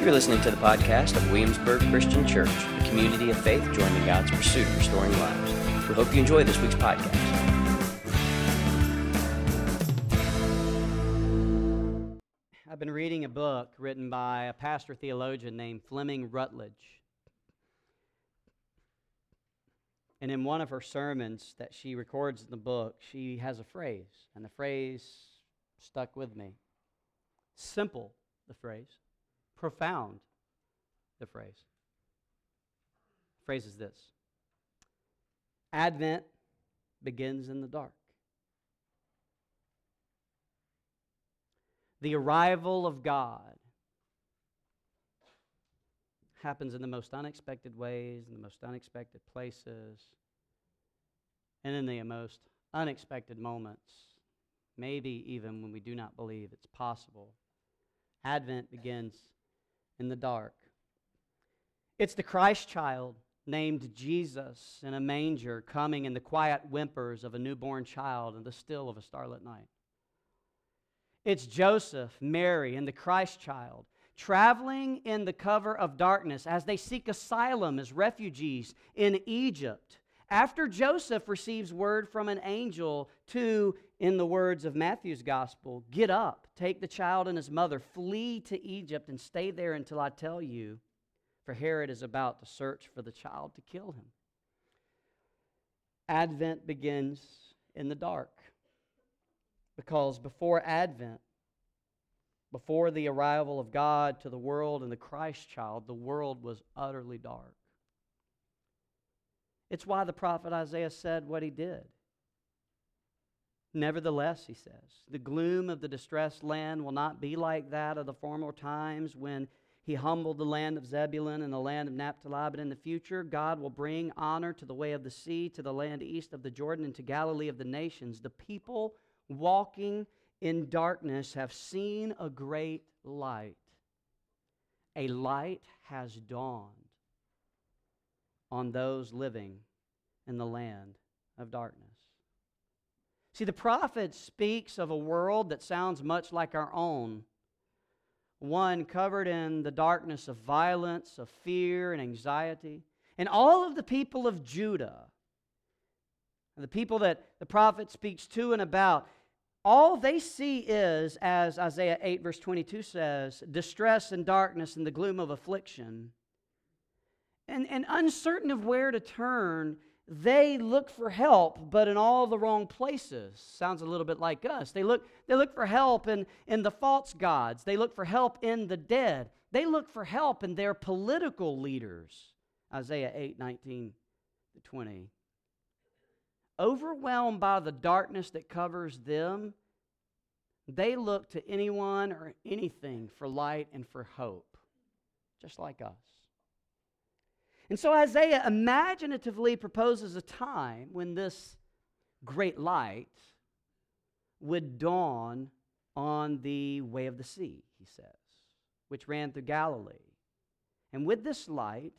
You're listening to the podcast of Williamsburg Christian Church, a community of faith joining God's pursuit of restoring lives. We hope you enjoy this week's podcast. I've been reading a book written by a pastor theologian named Fleming Rutledge. And in one of her sermons that she records in the book, she has a phrase, and the phrase stuck with me. Simple, the phrase. Profound, the phrase. The phrase is this Advent begins in the dark. The arrival of God happens in the most unexpected ways, in the most unexpected places, and in the most unexpected moments, maybe even when we do not believe it's possible. Advent begins in the dark. It's the Christ child named Jesus in a manger coming in the quiet whimpers of a newborn child in the still of a starlit night. It's Joseph, Mary, and the Christ child traveling in the cover of darkness as they seek asylum as refugees in Egypt. After Joseph receives word from an angel to, in the words of Matthew's gospel, get up, take the child and his mother, flee to Egypt, and stay there until I tell you, for Herod is about to search for the child to kill him. Advent begins in the dark. Because before Advent, before the arrival of God to the world and the Christ child, the world was utterly dark. It's why the prophet Isaiah said what he did. Nevertheless, he says, the gloom of the distressed land will not be like that of the former times when he humbled the land of Zebulun and the land of Naphtali. But in the future, God will bring honor to the way of the sea, to the land east of the Jordan, and to Galilee of the nations. The people walking in darkness have seen a great light. A light has dawned on those living in the land of darkness. See, the prophet speaks of a world that sounds much like our own, one covered in the darkness of violence, of fear, and anxiety. And all of the people of Judah, the people that the prophet speaks to and about, all they see is, as Isaiah 8, verse 22 says, distress and darkness and the gloom of affliction. And, and uncertain of where to turn, they look for help, but in all the wrong places. Sounds a little bit like us. They look, they look for help in, in the false gods, they look for help in the dead, they look for help in their political leaders. Isaiah 8, 19 to 20 overwhelmed by the darkness that covers them, they look to anyone or anything for light and for hope, just like us. And so Isaiah imaginatively proposes a time when this great light would dawn on the way of the sea, he says, which ran through Galilee. And with this light,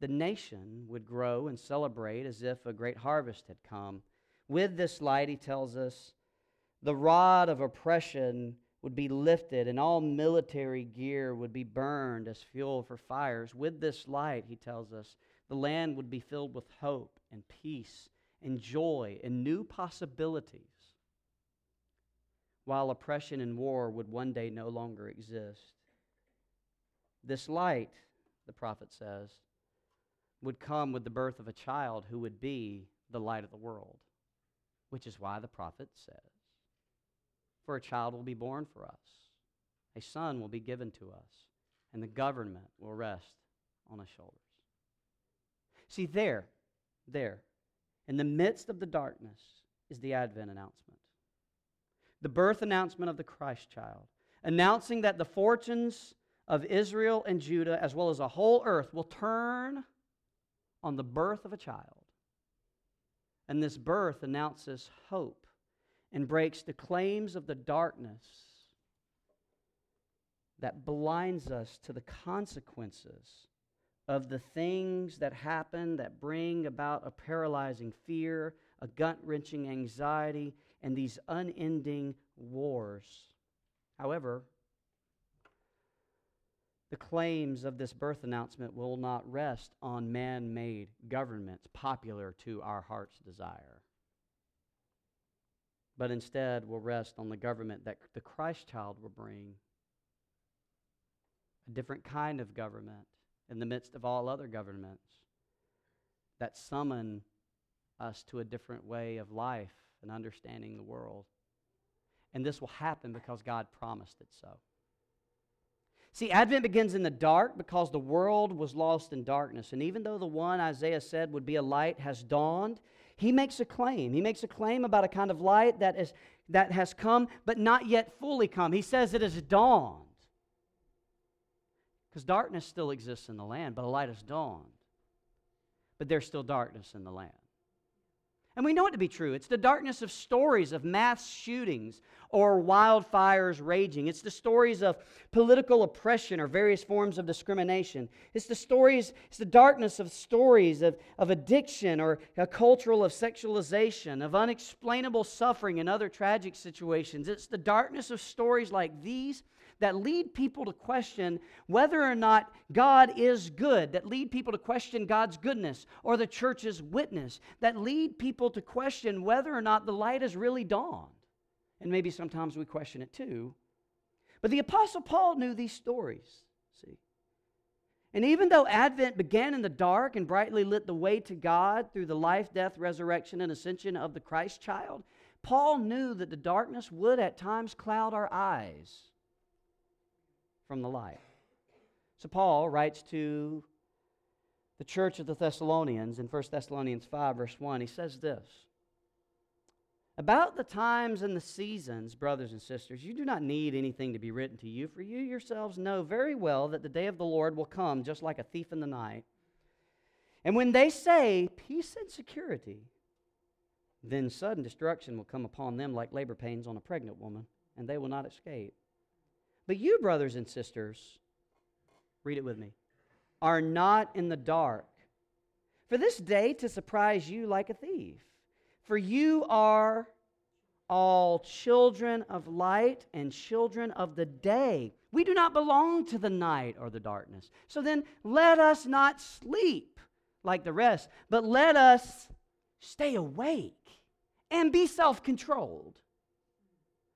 the nation would grow and celebrate as if a great harvest had come. With this light, he tells us, the rod of oppression would be lifted and all military gear would be burned as fuel for fires. With this light, he tells us, the land would be filled with hope and peace and joy and new possibilities, while oppression and war would one day no longer exist. This light, the prophet says, would come with the birth of a child who would be the light of the world, which is why the prophet says, For a child will be born for us, a son will be given to us, and the government will rest on his shoulders. See, there, there, in the midst of the darkness, is the Advent announcement. The birth announcement of the Christ child, announcing that the fortunes of Israel and Judah, as well as the whole earth, will turn on the birth of a child. And this birth announces hope and breaks the claims of the darkness that blinds us to the consequences of the things that happen that bring about a paralyzing fear, a gut wrenching anxiety, and these unending wars. However, the claims of this birth announcement will not rest on man made governments popular to our heart's desire, but instead will rest on the government that the Christ child will bring a different kind of government in the midst of all other governments that summon us to a different way of life and understanding the world. And this will happen because God promised it so. See, Advent begins in the dark because the world was lost in darkness. And even though the one Isaiah said would be a light has dawned, he makes a claim. He makes a claim about a kind of light that, is, that has come, but not yet fully come. He says it has dawned. Because darkness still exists in the land, but a light has dawned. But there's still darkness in the land. And we know it to be true. It's the darkness of stories of mass shootings or wildfires raging. It's the stories of political oppression or various forms of discrimination. It's the stories, it's the darkness of stories of, of addiction or a cultural of sexualization, of unexplainable suffering and other tragic situations. It's the darkness of stories like these that lead people to question whether or not God is good, that lead people to question God's goodness or the church's witness, that lead people to question whether or not the light has really dawned. And maybe sometimes we question it too. But the Apostle Paul knew these stories, see. And even though Advent began in the dark and brightly lit the way to God through the life, death, resurrection, and ascension of the Christ child, Paul knew that the darkness would at times cloud our eyes from the light. So Paul writes to the church of the Thessalonians in 1 Thessalonians 5, verse 1. He says this About the times and the seasons, brothers and sisters, you do not need anything to be written to you, for you yourselves know very well that the day of the Lord will come just like a thief in the night. And when they say peace and security, then sudden destruction will come upon them like labor pains on a pregnant woman, and they will not escape. But you, brothers and sisters, read it with me, are not in the dark for this day to surprise you like a thief. For you are all children of light and children of the day. We do not belong to the night or the darkness. So then let us not sleep like the rest, but let us stay awake and be self controlled.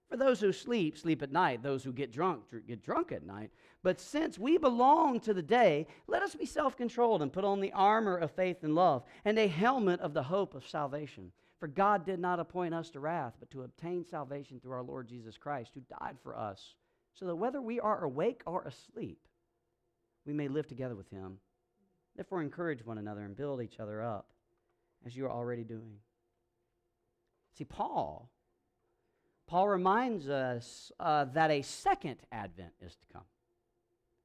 For those who sleep, sleep at night. Those who get drunk, get drunk at night. But since we belong to the day, let us be self controlled and put on the armor of faith and love and a helmet of the hope of salvation. For God did not appoint us to wrath, but to obtain salvation through our Lord Jesus Christ, who died for us, so that whether we are awake or asleep, we may live together with him. Therefore, encourage one another and build each other up, as you are already doing. See, Paul Paul reminds us uh, that a second advent is to come.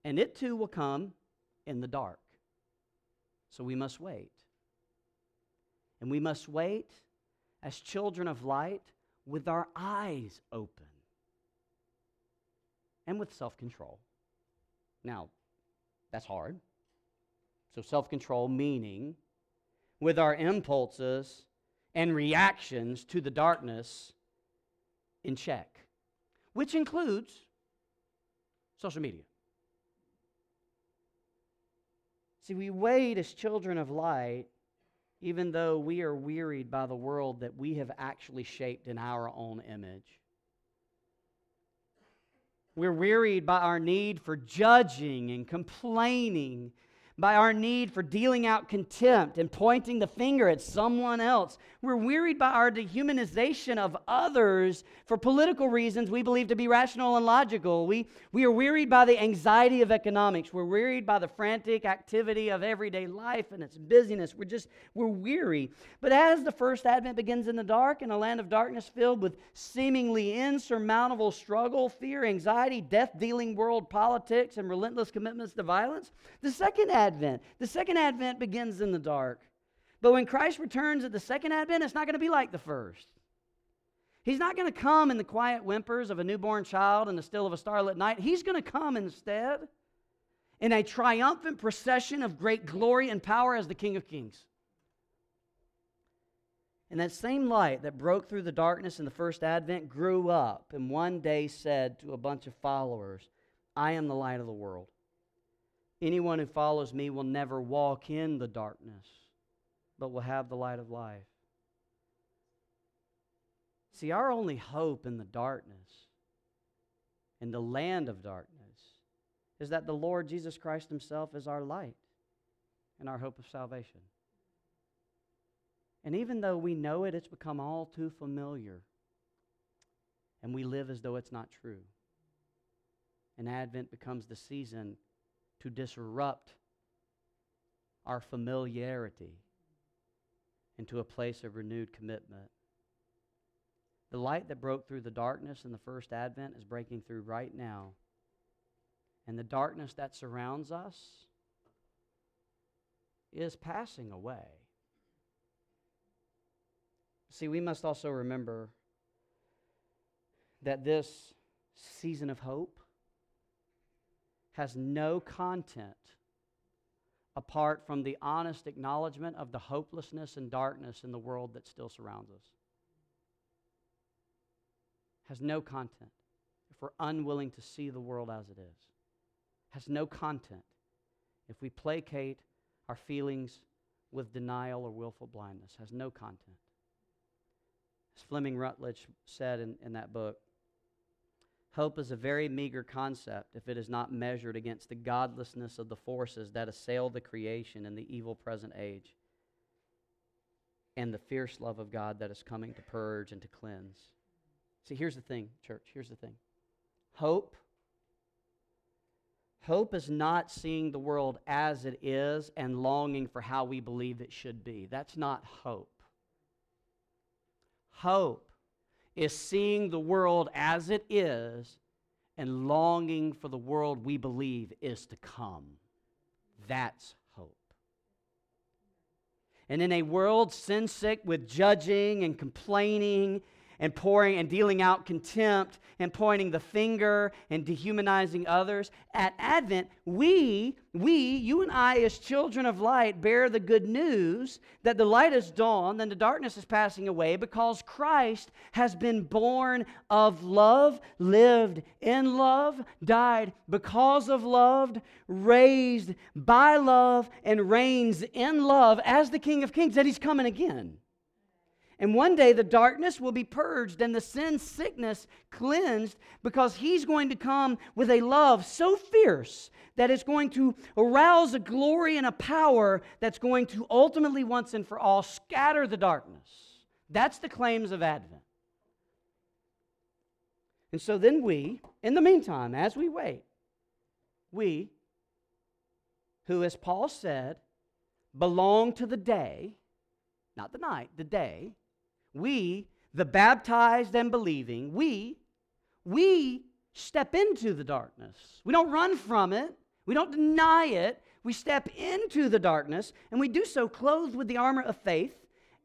And it too will come in the dark. So we must wait. And we must wait as children of light with our eyes open and with self control. Now, that's hard. So, self control meaning with our impulses and reactions to the darkness in check, which includes social media. See, we wait as children of light, even though we are wearied by the world that we have actually shaped in our own image. We're wearied by our need for judging and complaining by our need for dealing out contempt and pointing the finger at someone else. We're wearied by our dehumanization of others for political reasons we believe to be rational and logical. We, we are wearied by the anxiety of economics. We're wearied by the frantic activity of everyday life and its busyness. We're just, we're weary. But as the first advent begins in the dark, in a land of darkness filled with seemingly insurmountable struggle, fear, anxiety, death dealing world politics, and relentless commitments to violence, the second advent. The second advent begins in the dark. But when Christ returns at the second advent, it's not going to be like the first. He's not going to come in the quiet whimpers of a newborn child in the still of a starlit night. He's going to come instead in a triumphant procession of great glory and power as the King of Kings. And that same light that broke through the darkness in the first advent grew up and one day said to a bunch of followers, I am the light of the world. Anyone who follows me will never walk in the darkness, but will have the light of life. See, our only hope in the darkness, in the land of darkness, is that the Lord Jesus Christ Himself is our light and our hope of salvation. And even though we know it, it's become all too familiar. And we live as though it's not true. And Advent becomes the season to disrupt our familiarity into a place of renewed commitment. The light that broke through the darkness in the first Advent is breaking through right now. And the darkness that surrounds us is passing away. See, we must also remember that this season of hope has no content apart from the honest acknowledgement of the hopelessness and darkness in the world that still surrounds us. Has no content if we're unwilling to see the world as it is. Has no content if we placate our feelings with denial or willful blindness. Has no content. As Fleming Rutledge said in, in that book, Hope is a very meager concept if it is not measured against the godlessness of the forces that assail the creation in the evil present age and the fierce love of God that is coming to purge and to cleanse. See, here's the thing, church. Here's the thing. Hope Hope is not seeing the world as it is and longing for how we believe it should be. That's not hope. Hope is seeing the world as it is and longing for the world we believe is to come. That's hope. And in a world sin sick with judging and complaining and pouring and dealing out contempt and pointing the finger and dehumanizing others. At Advent, we, we, you and I, as children of light, bear the good news that the light has dawned and the darkness is passing away because Christ has been born of love, lived in love, died because of love, raised by love, and reigns in love as the King of Kings, that he's coming again. And one day the darkness will be purged and the sin sickness cleansed because he's going to come with a love so fierce that it's going to arouse a glory and a power that's going to ultimately, once and for all, scatter the darkness. That's the claims of Advent. And so then we, in the meantime, as we wait, we, who, as Paul said, belong to the day, not the night, the day, we, the baptized and believing, we, we step into the darkness. We don't run from it. We don't deny it. We step into the darkness, and we do so clothed with the armor of faith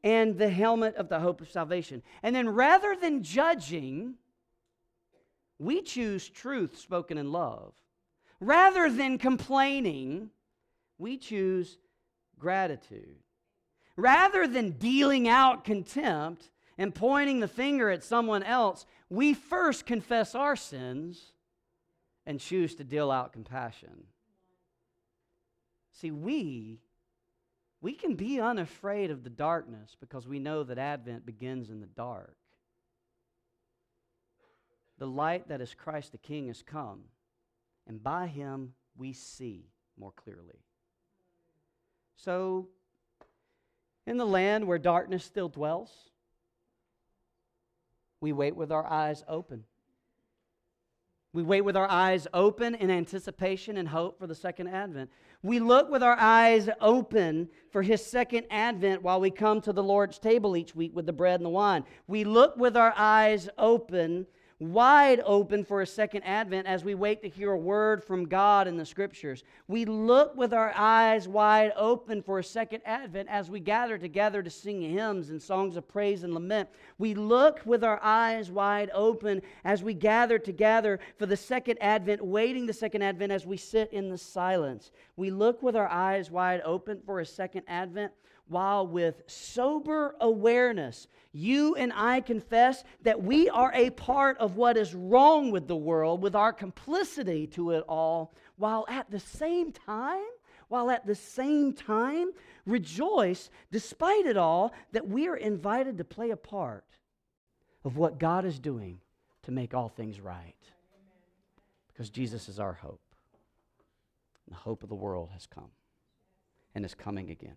and the helmet of the hope of salvation. And then rather than judging, we choose truth spoken in love. Rather than complaining, we choose gratitude. Rather than dealing out contempt and pointing the finger at someone else, we first confess our sins and choose to deal out compassion. See, we we can be unafraid of the darkness because we know that Advent begins in the dark. The light that is Christ the King has come, and by him we see more clearly. So in the land where darkness still dwells, we wait with our eyes open. We wait with our eyes open in anticipation and hope for the second advent. We look with our eyes open for his second advent while we come to the Lord's table each week with the bread and the wine. We look with our eyes open wide open for a second advent as we wait to hear a word from God in the scriptures. We look with our eyes wide open for a second advent as we gather together to sing hymns and songs of praise and lament. We look with our eyes wide open as we gather together for the second advent, waiting the second advent as we sit in the silence. We look with our eyes wide open for a second advent while with sober awareness, you and I confess that we are a part of what is wrong with the world, with our complicity to it all, while at the same time, while at the same time, rejoice, despite it all, that we are invited to play a part of what God is doing to make all things right. Because Jesus is our hope. The hope of the world has come and is coming again.